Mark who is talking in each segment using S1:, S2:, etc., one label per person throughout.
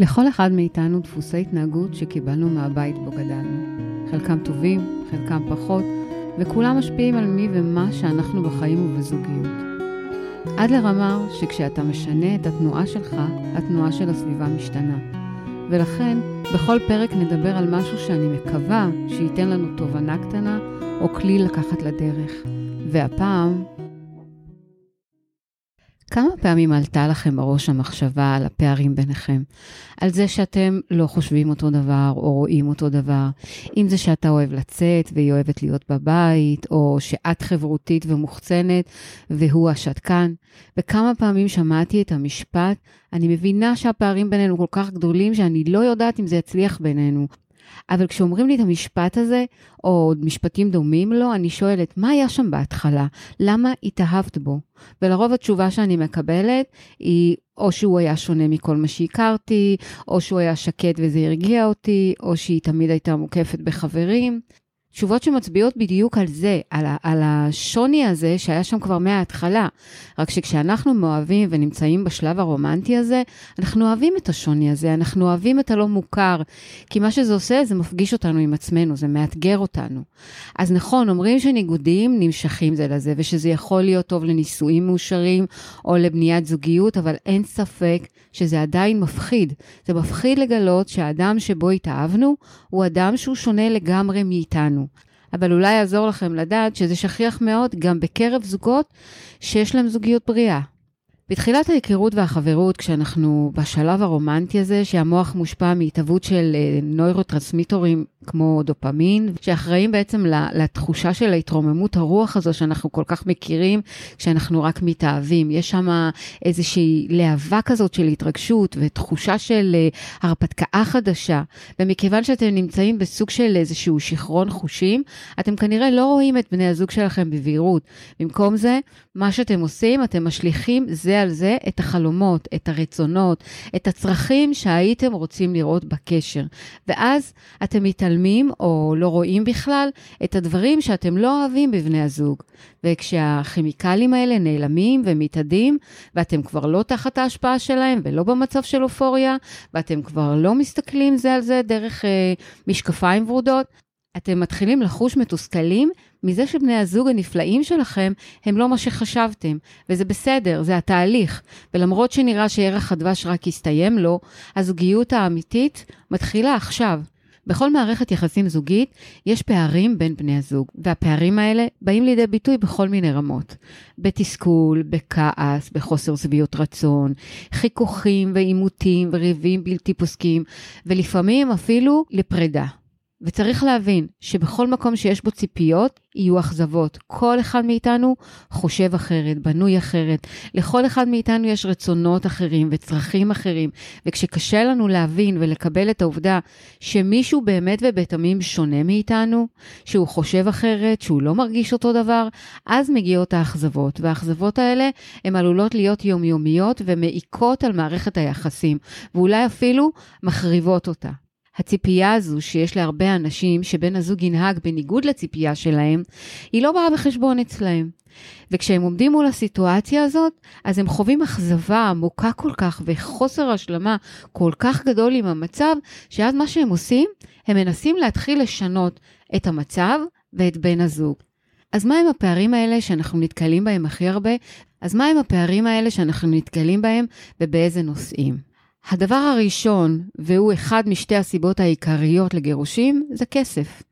S1: לכל אחד מאיתנו דפוסי התנהגות שקיבלנו מהבית בו גדלנו. חלקם טובים, חלקם פחות, וכולם משפיעים על מי ומה שאנחנו בחיים ובזוגיות. עד לרמה שכשאתה משנה את התנועה שלך, התנועה של הסביבה משתנה. ולכן, בכל פרק נדבר על משהו שאני מקווה שייתן לנו תובנה קטנה או כלי לקחת לדרך. והפעם, כמה פעמים עלתה לכם בראש המחשבה על הפערים ביניכם? על זה שאתם לא חושבים אותו דבר או רואים אותו דבר? אם זה שאתה אוהב לצאת והיא אוהבת להיות בבית, או שאת חברותית ומוחצנת והוא השתקן? וכמה פעמים שמעתי את המשפט, אני מבינה שהפערים בינינו כל כך גדולים שאני לא יודעת אם זה יצליח בינינו. אבל כשאומרים לי את המשפט הזה, או משפטים דומים לו, אני שואלת, מה היה שם בהתחלה? למה התאהבת בו? ולרוב התשובה שאני מקבלת היא, או שהוא היה שונה מכל מה שהכרתי, או שהוא היה שקט וזה הרגיע אותי, או שהיא תמיד הייתה מוקפת בחברים. תשובות שמצביעות בדיוק על זה, על, ה, על השוני הזה שהיה שם כבר מההתחלה. רק שכשאנחנו מאוהבים ונמצאים בשלב הרומנטי הזה, אנחנו אוהבים את השוני הזה, אנחנו אוהבים את הלא מוכר. כי מה שזה עושה, זה מפגיש אותנו עם עצמנו, זה מאתגר אותנו. אז נכון, אומרים שניגודים נמשכים זה לזה, ושזה יכול להיות טוב לנישואים מאושרים או לבניית זוגיות, אבל אין ספק שזה עדיין מפחיד. זה מפחיד לגלות שהאדם שבו התאהבנו, הוא אדם שהוא שונה לגמרי מאיתנו. אבל אולי יעזור לכם לדעת שזה שכיח מאוד גם בקרב זוגות שיש להם זוגיות בריאה. בתחילת ההיכרות והחברות, כשאנחנו בשלב הרומנטי הזה, שהמוח מושפע מהתהוות של אה, נוירוטרנסמיטורים כמו דופמין, שאחראים בעצם לתחושה של ההתרוממות הרוח הזו שאנחנו כל כך מכירים, כשאנחנו רק מתאהבים. יש שם איזושהי להבה כזאת של התרגשות ותחושה של אה, הרפתקה חדשה. ומכיוון שאתם נמצאים בסוג של איזשהו שיכרון חושים, אתם כנראה לא רואים את בני הזוג שלכם בבהירות. במקום זה, מה שאתם עושים, אתם משליכים זה על זה את החלומות, את הרצונות, את הצרכים שהייתם רוצים לראות בקשר. ואז אתם מתעלמים או לא רואים בכלל את הדברים שאתם לא אוהבים בבני הזוג. וכשהכימיקלים האלה נעלמים ומתאדים, ואתם כבר לא תחת ההשפעה שלהם ולא במצב של אופוריה, ואתם כבר לא מסתכלים זה על זה דרך אה, משקפיים ורודות, אתם מתחילים לחוש מתוסכלים מזה שבני הזוג הנפלאים שלכם הם לא מה שחשבתם, וזה בסדר, זה התהליך. ולמרות שנראה שערך הדבש רק הסתיים לו, הזוגיות האמיתית מתחילה עכשיו. בכל מערכת יחסים זוגית יש פערים בין בני הזוג, והפערים האלה באים לידי ביטוי בכל מיני רמות. בתסכול, בכעס, בחוסר שביעות רצון, חיכוכים ועימותים וריבים בלתי פוסקים, ולפעמים אפילו לפרידה. וצריך להבין שבכל מקום שיש בו ציפיות, יהיו אכזבות. כל אחד מאיתנו חושב אחרת, בנוי אחרת. לכל אחד מאיתנו יש רצונות אחרים וצרכים אחרים. וכשקשה לנו להבין ולקבל את העובדה שמישהו באמת ובתמים שונה מאיתנו, שהוא חושב אחרת, שהוא לא מרגיש אותו דבר, אז מגיעות האכזבות. והאכזבות האלה הן עלולות להיות יומיומיות ומעיקות על מערכת היחסים, ואולי אפילו מחריבות אותה. הציפייה הזו שיש להרבה אנשים שבן הזוג ינהג בניגוד לציפייה שלהם, היא לא באה בחשבון אצלהם. וכשהם עומדים מול הסיטואציה הזאת, אז הם חווים אכזבה עמוקה כל כך וחוסר השלמה כל כך גדול עם המצב, שאז מה שהם עושים, הם מנסים להתחיל לשנות את המצב ואת בן הזוג. אז מה הפערים האלה שאנחנו נתקלים בהם הכי הרבה? אז מה הפערים האלה שאנחנו נתקלים בהם ובאיזה נושאים? הדבר הראשון, והוא אחד משתי הסיבות העיקריות לגירושים, זה כסף.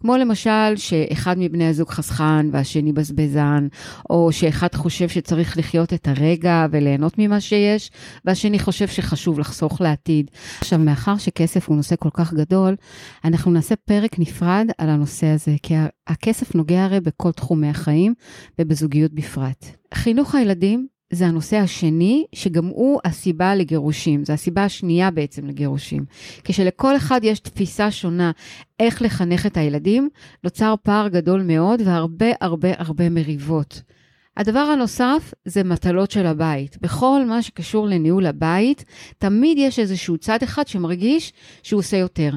S1: כמו למשל שאחד מבני הזוג חסכן והשני בזבזן, או שאחד חושב שצריך לחיות את הרגע וליהנות ממה שיש, והשני חושב שחשוב לחסוך לעתיד. עכשיו, מאחר שכסף הוא נושא כל כך גדול, אנחנו נעשה פרק נפרד על הנושא הזה, כי הכסף נוגע הרי בכל תחומי החיים ובזוגיות בפרט. חינוך הילדים זה הנושא השני, שגם הוא הסיבה לגירושים. זו הסיבה השנייה בעצם לגירושים. כשלכל אחד יש תפיסה שונה איך לחנך את הילדים, נוצר פער גדול מאוד והרבה הרבה הרבה מריבות. הדבר הנוסף זה מטלות של הבית. בכל מה שקשור לניהול הבית, תמיד יש איזשהו צד אחד שמרגיש שהוא עושה יותר.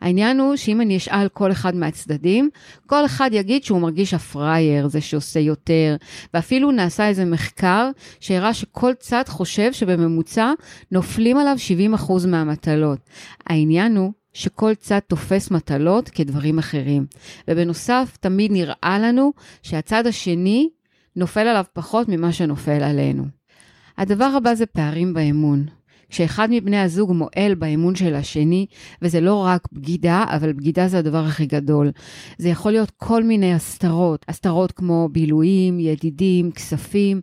S1: העניין הוא שאם אני אשאל כל אחד מהצדדים, כל אחד יגיד שהוא מרגיש הפראייר, זה שעושה יותר, ואפילו נעשה איזה מחקר שהראה שכל צד חושב שבממוצע נופלים עליו 70% מהמטלות. העניין הוא שכל צד תופס מטלות כדברים אחרים. ובנוסף, תמיד נראה לנו שהצד השני נופל עליו פחות ממה שנופל עלינו. הדבר הבא זה פערים באמון. כשאחד מבני הזוג מועל באמון של השני, וזה לא רק בגידה, אבל בגידה זה הדבר הכי גדול. זה יכול להיות כל מיני הסתרות, הסתרות כמו בילויים, ידידים, כספים.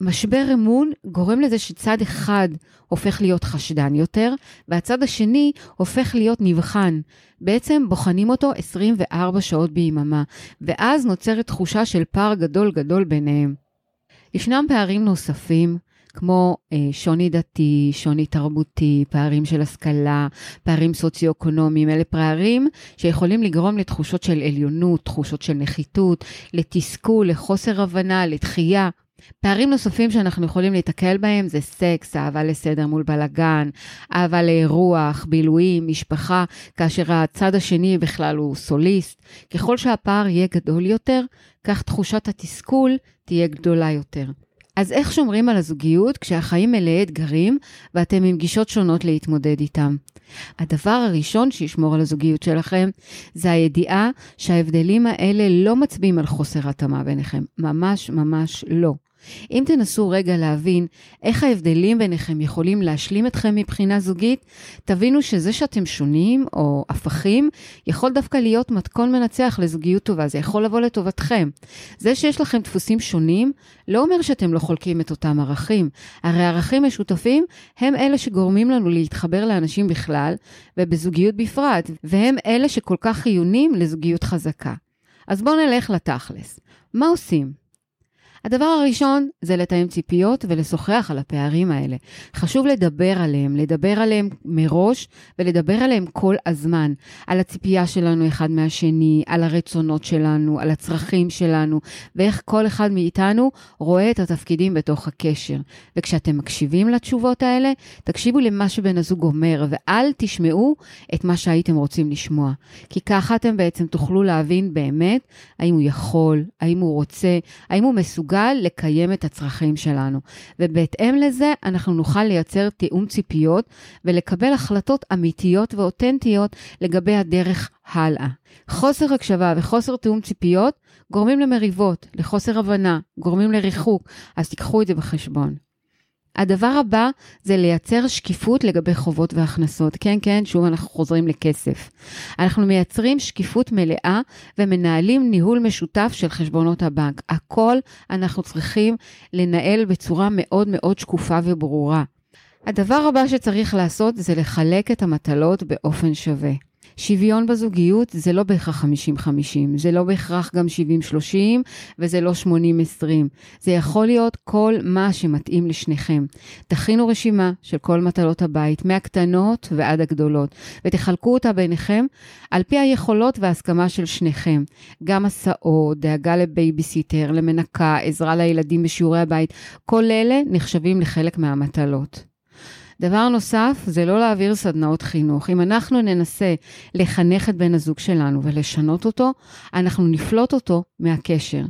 S1: משבר אמון גורם לזה שצד אחד הופך להיות חשדן יותר, והצד השני הופך להיות נבחן. בעצם בוחנים אותו 24 שעות ביממה, ואז נוצרת תחושה של פער גדול גדול ביניהם. ישנם פערים נוספים, כמו אה, שוני דתי, שוני תרבותי, פערים של השכלה, פערים סוציו-אקונומיים, אלה פערים שיכולים לגרום לתחושות של עליונות, תחושות של נחיתות, לתסכול, לחוסר הבנה, לתחייה. פערים נוספים שאנחנו יכולים להתקל בהם זה סקס, אהבה לסדר מול בלאגן, אהבה לאירוח, בילויים, משפחה, כאשר הצד השני בכלל הוא סוליסט. ככל שהפער יהיה גדול יותר, כך תחושת התסכול תהיה גדולה יותר. אז איך שומרים על הזוגיות כשהחיים מלאי אתגרים ואתם עם גישות שונות להתמודד איתם? הדבר הראשון שישמור על הזוגיות שלכם זה הידיעה שההבדלים האלה לא מצביעים על חוסר התאמה ביניכם. ממש ממש לא. אם תנסו רגע להבין איך ההבדלים ביניכם יכולים להשלים אתכם מבחינה זוגית, תבינו שזה שאתם שונים או הפכים, יכול דווקא להיות מתכון מנצח לזוגיות טובה, זה יכול לבוא לטובתכם. זה שיש לכם דפוסים שונים, לא אומר שאתם לא חולקים את אותם ערכים. הרי ערכים משותפים הם אלה שגורמים לנו להתחבר לאנשים בכלל, ובזוגיות בפרט, והם אלה שכל כך חיונים לזוגיות חזקה. אז בואו נלך לתכלס. מה עושים? הדבר הראשון זה לתאם ציפיות ולשוחח על הפערים האלה. חשוב לדבר עליהם, לדבר עליהם מראש ולדבר עליהם כל הזמן. על הציפייה שלנו אחד מהשני, על הרצונות שלנו, על הצרכים שלנו, ואיך כל אחד מאיתנו רואה את התפקידים בתוך הקשר. וכשאתם מקשיבים לתשובות האלה, תקשיבו למה שבן הזוג אומר, ואל תשמעו את מה שהייתם רוצים לשמוע. כי ככה אתם בעצם תוכלו להבין באמת האם הוא יכול, האם הוא רוצה, האם הוא מסוגל. מסוגל לקיים את הצרכים שלנו. ובהתאם לזה, אנחנו נוכל לייצר תיאום ציפיות ולקבל החלטות אמיתיות ואותנטיות לגבי הדרך הלאה. חוסר הקשבה וחוסר תיאום ציפיות גורמים למריבות, לחוסר הבנה, גורמים לריחוק, אז תיקחו את זה בחשבון. הדבר הבא זה לייצר שקיפות לגבי חובות והכנסות. כן, כן, שוב אנחנו חוזרים לכסף. אנחנו מייצרים שקיפות מלאה ומנהלים ניהול משותף של חשבונות הבנק. הכל אנחנו צריכים לנהל בצורה מאוד מאוד שקופה וברורה. הדבר הבא שצריך לעשות זה לחלק את המטלות באופן שווה. שוויון בזוגיות זה לא בהכרח 50-50, זה לא בהכרח גם 70-30 וזה לא 80-20. זה יכול להיות כל מה שמתאים לשניכם. תכינו רשימה של כל מטלות הבית, מהקטנות ועד הגדולות, ותחלקו אותה ביניכם על פי היכולות וההסכמה של שניכם. גם הסעות, דאגה לבייביסיטר, למנקה, עזרה לילדים בשיעורי הבית, כל אלה נחשבים לחלק מהמטלות. דבר נוסף, זה לא להעביר סדנאות חינוך. אם אנחנו ננסה לחנך את בן הזוג שלנו ולשנות אותו, אנחנו נפלוט אותו מהקשר.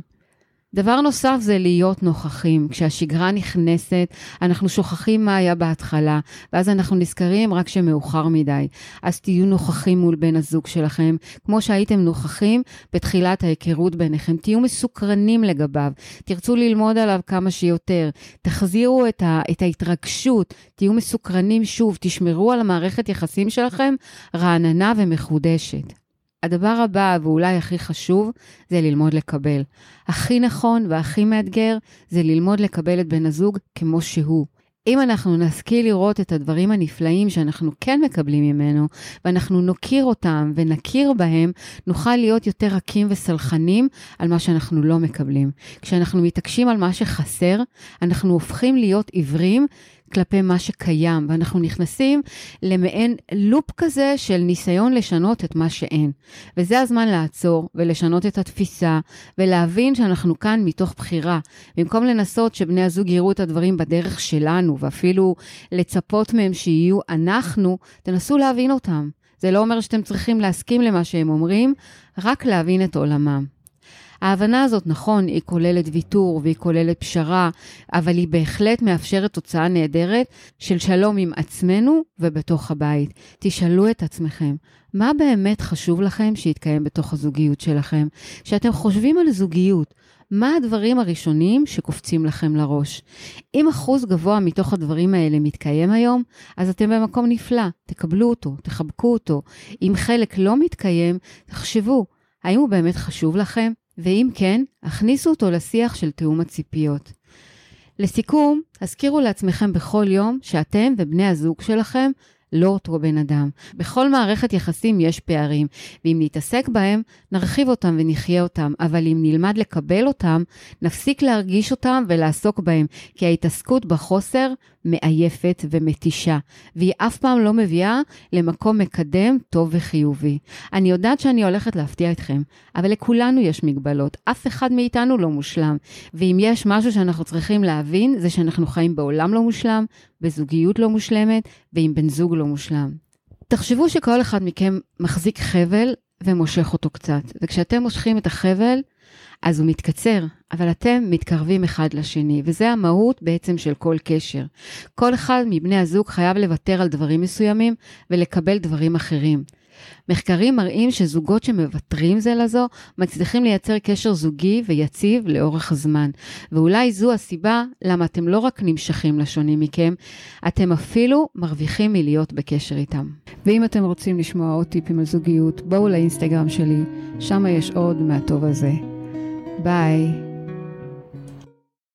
S1: דבר נוסף זה להיות נוכחים. כשהשגרה נכנסת, אנחנו שוכחים מה היה בהתחלה, ואז אנחנו נזכרים רק שמאוחר מדי. אז תהיו נוכחים מול בן הזוג שלכם, כמו שהייתם נוכחים בתחילת ההיכרות ביניכם. תהיו מסוקרנים לגביו, תרצו ללמוד עליו כמה שיותר. תחזירו את, ה, את ההתרגשות, תהיו מסוקרנים שוב, תשמרו על המערכת יחסים שלכם רעננה ומחודשת. הדבר הבא, ואולי הכי חשוב, זה ללמוד לקבל. הכי נכון והכי מאתגר זה ללמוד לקבל את בן הזוג כמו שהוא. אם אנחנו נשכיל לראות את הדברים הנפלאים שאנחנו כן מקבלים ממנו, ואנחנו נוקיר אותם ונכיר בהם, נוכל להיות יותר רכים וסלחנים על מה שאנחנו לא מקבלים. כשאנחנו מתעקשים על מה שחסר, אנחנו הופכים להיות עיוורים כלפי מה שקיים, ואנחנו נכנסים למעין לופ כזה של ניסיון לשנות את מה שאין. וזה הזמן לעצור ולשנות את התפיסה, ולהבין שאנחנו כאן מתוך בחירה. במקום לנסות שבני הזוג יראו את הדברים בדרך שלנו, ואפילו לצפות מהם שיהיו אנחנו, תנסו להבין אותם. זה לא אומר שאתם צריכים להסכים למה שהם אומרים, רק להבין את עולמם. ההבנה הזאת, נכון, היא כוללת ויתור והיא כוללת פשרה, אבל היא בהחלט מאפשרת תוצאה נהדרת של שלום עם עצמנו ובתוך הבית. תשאלו את עצמכם, מה באמת חשוב לכם שיתקיים בתוך הזוגיות שלכם? כשאתם חושבים על זוגיות, מה הדברים הראשונים שקופצים לכם לראש? אם אחוז גבוה מתוך הדברים האלה מתקיים היום, אז אתם במקום נפלא, תקבלו אותו, תחבקו אותו. אם חלק לא מתקיים, תחשבו, האם הוא באמת חשוב לכם? ואם כן, הכניסו אותו לשיח של תיאום הציפיות. לסיכום, הזכירו לעצמכם בכל יום שאתם ובני הזוג שלכם לא אותו בן אדם. בכל מערכת יחסים יש פערים, ואם נתעסק בהם, נרחיב אותם ונחיה אותם, אבל אם נלמד לקבל אותם, נפסיק להרגיש אותם ולעסוק בהם, כי ההתעסקות בחוסר מעייפת ומתישה, והיא אף פעם לא מביאה למקום מקדם, טוב וחיובי. אני יודעת שאני הולכת להפתיע אתכם, אבל לכולנו יש מגבלות, אף אחד מאיתנו לא מושלם. ואם יש משהו שאנחנו צריכים להבין, זה שאנחנו חיים בעולם לא מושלם, בזוגיות לא מושלמת, ועם בן זוג לא מושלם. תחשבו שכל אחד מכם מחזיק חבל ומושך אותו קצת, וכשאתם מושכים את החבל, אז הוא מתקצר, אבל אתם מתקרבים אחד לשני, וזה המהות בעצם של כל קשר. כל אחד מבני הזוג חייב לוותר על דברים מסוימים ולקבל דברים אחרים. מחקרים מראים שזוגות שמוותרים זה לזו מצליחים לייצר קשר זוגי ויציב לאורך הזמן. ואולי זו הסיבה למה אתם לא רק נמשכים לשונים מכם, אתם אפילו מרוויחים מלהיות בקשר איתם. ואם אתם רוצים לשמוע עוד טיפים על זוגיות, בואו לאינסטגרם שלי, שם יש עוד מהטוב הזה. Bye.